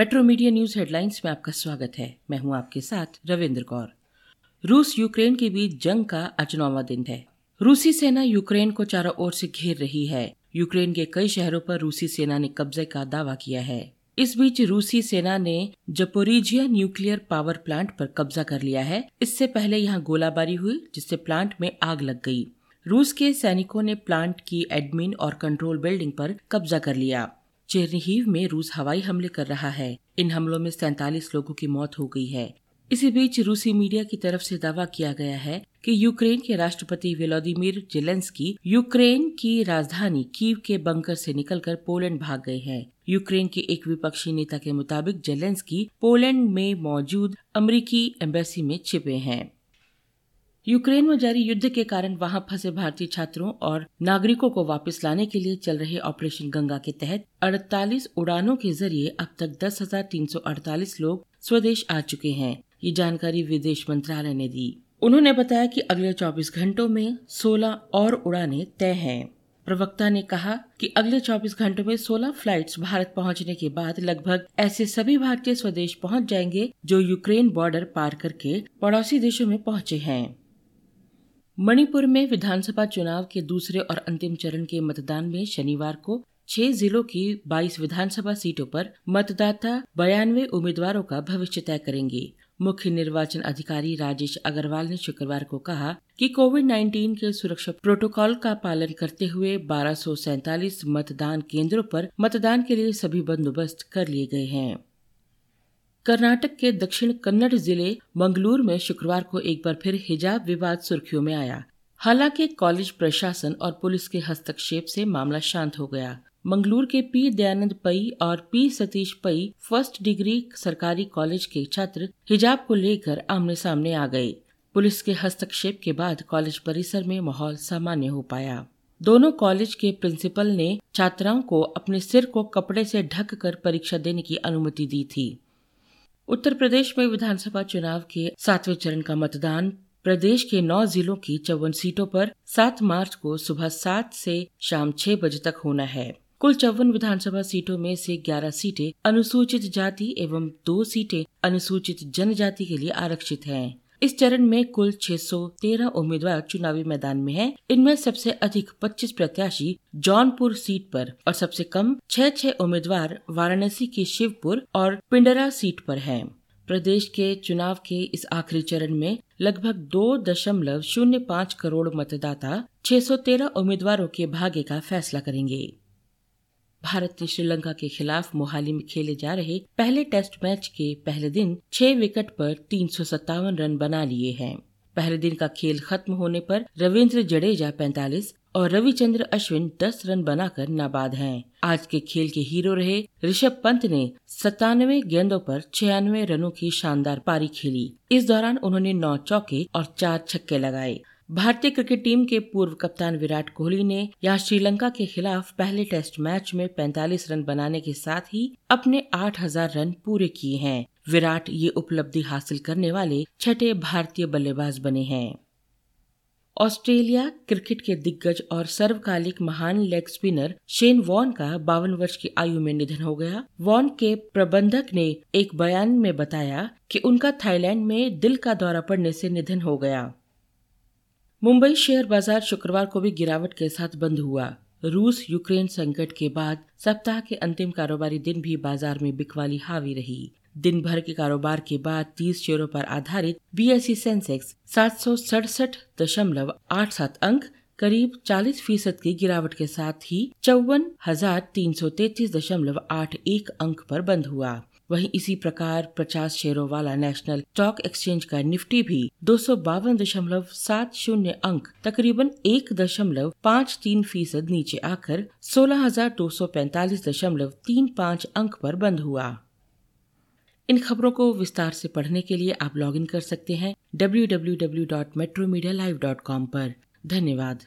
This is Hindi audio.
मेट्रो मीडिया न्यूज़ हेडलाइंस में आपका स्वागत है। मैं हूँ आपके साथ रविंद्र कौर। रूस यूक्रेन के बीच जंग का आज नौवा दिन है। रूसी सेना यूक्रेन को चारों ओर से घेर रही है। यूक्रेन के कई शहरों पर रूसी सेना ने कब्जे का दावा किया है। इस बीच रूसी सेना ने जपोरीजिया न्यूक्लियर पावर प्लांट पर कब्जा कर लिया है। इससे पहले यहाँ गोलाबारी हुई, जिससे प्लांट में आग लग गई। रूस के सैनिकों ने प्लांट की एडमिन और कंट्रोल बिल्डिंग पर कब्जा कर लिया। चेरनीहीव में रूस हवाई हमले कर रहा है। इन हमलों में सैतालीस लोगों की मौत हो गई है। इसी बीच रूसी मीडिया की तरफ़ से दावा किया गया है कि यूक्रेन के राष्ट्रपति व्लादिमीर जेलेंस्की यूक्रेन की राजधानी कीव के बंकर से निकलकर पोलैंड भाग गए हैं। यूक्रेन के एक विपक्षी नेता के मुताबिक जेलेंस्की पोलैंड में मौजूद अमरीकी एम्बेसी में छिपे हैं। यूक्रेन में जारी युद्ध के कारण वहाँ फंसे भारतीय छात्रों और नागरिकों को वापस लाने के लिए चल रहे ऑपरेशन गंगा के तहत 48 उड़ानों के ज़रिए अब तक 10,348 लोग स्वदेश आ चुके हैं ये जानकारी विदेश मंत्रालय ने दी। उन्होंने बताया कि अगले 24 घंटों में 16 और उड़ानें तय हैं। प्रवक्ता ने कहा कि अगले 24 घंटों में 16 फ्लाइट्स भारत पहुँचने के बाद लगभग ऐसे सभी भारतीय स्वदेश पहुँच जाएँगे जो यूक्रेन बॉर्डर पार करके पड़ोसी देशों में पहुँचे हैं। मणिपुर में विधानसभा चुनाव के दूसरे और अंतिम चरण के मतदान में शनिवार को छह जिलों की 22 विधानसभा सीटों पर मतदाता बयानवे उम्मीदवारों का भविष्य तय करेंगे। मुख्य निर्वाचन अधिकारी राजेश अग्रवाल ने शुक्रवार को कहा कि कोविड 19 के सुरक्षा प्रोटोकॉल का पालन करते हुए बारह मतदान केंद्रों पर मतदान के लिए सभी बंदोबस्त कर लिए गए हैं। कर्नाटक के दक्षिण कन्नड़ ज़िले मंगलूर में शुक्रवार को एक बार फिर हिजाब विवाद सुर्खियों में आया। हालाँकि कॉलेज प्रशासन और पुलिस के हस्तक्षेप से मामला शांत हो गया। मंगलूर के पी दयानंद पई और पी सतीश पई फ़र्स्ट डिग्री सरकारी कॉलेज के छात्र हिजाब को लेकर आमने सामने आ गए। पुलिस के हस्तक्षेप के बाद कॉलेज परिसर में माहौल सामान्य हो पाया। दोनों कॉलेज के प्रिंसिपल ने छात्राओं को अपने सिर को कपड़े से ढक कर परीक्षा देने की अनुमति दी थी। उत्तर प्रदेश में विधानसभा चुनाव के सातवें चरण का मतदान प्रदेश के नौ जिलों की चौवन सीटों पर 7 मार्च को सुबह सात से शाम छह बजे तक होना है कुल चौवन विधानसभा सीटों में से 11 सीटें अनुसूचित जाति एवं दो सीटें अनुसूचित जनजाति के लिए आरक्षित हैं। इस चरण में कुल 613 उम्मीदवार चुनावी मैदान में हैं। इनमें सबसे अधिक 25 प्रत्याशी जौनपुर सीट पर और सबसे कम छह छह उम्मीदवार वाराणसी की शिवपुर और पिंडरा सीट पर हैं। प्रदेश के चुनाव के इस आखिरी चरण में लगभग दो दशमलव शून्य पाँच करोड़ मतदाता 613 उम्मीदवारों के भाग्य का फैसला करेंगे भारत ने श्रीलंका के खिलाफ मोहाली में खेले जा रहे पहले टेस्ट मैच के पहले दिन छह विकेट पर तीन सौ सत्तावन रन बना लिए हैं। पहले दिन का खेल खत्म होने पर रविंद्र जडेजा 45 और रविचंद्र अश्विन 10 रन बनाकर नाबाद हैं। आज के खेल के हीरो रहे ऋषभ पंत ने सत्तानवे गेंदों पर छियानवे रनों की शानदार पारी खेली। इस दौरान उन्होंने नौ चौके और चार छक्के लगाए। भारतीय क्रिकेट टीम के पूर्व कप्तान विराट कोहली ने यहाँ श्रीलंका के खिलाफ पहले टेस्ट मैच में 45 रन बनाने के साथ ही अपने 8000 रन पूरे किए हैं। विराट ये उपलब्धि हासिल करने वाले छठे भारतीय बल्लेबाज बने हैं। ऑस्ट्रेलिया क्रिकेट के दिग्गज और सर्वकालिक महान लेग स्पिनर शेन वॉन का बावन वर्ष की आयु में निधन हो गया। वॉन के प्रबंधक ने एक बयान में बताया कि उनका थाईलैंड में दिल का दौरा पड़ने से निधन हो गया। मुंबई शेयर बाज़ार शुक्रवार को भी गिरावट के साथ बंद हुआ। रूस यूक्रेन संकट के बाद सप्ताह के अंतिम कारोबारी दिन भी बाज़ार में बिकवाली हावी रही। दिन भर के कारोबार के बाद 30 शेयरों पर आधारित बीएसई सेंसेक्स सात सौ सड़सठ दशमलव आठ सात अंक, करीब 40 फ़ीसद की गिरावट के साथ ही चौवन हज़ार तीन सौ तैतीस दशमलव आठ एक अंक पर बंद हुआ। वहीं इसी प्रकार 50 शेयरों वाला नेशनल स्टॉक एक्सचेंज का निफ्टी भी दो सौ अंक, तकरीबन एक दशमलव पाँच तीन फ़ीसद नीचे आकर सोलह हज़ार दो सौ पैंतालीस दशमलव तीन पाँच अंक पर बंद हुआ। इन खबरों को विस्तार से पढ़ने के लिए आप लॉगिन कर सकते हैं www.metromedia.live.com पर। धन्यवाद।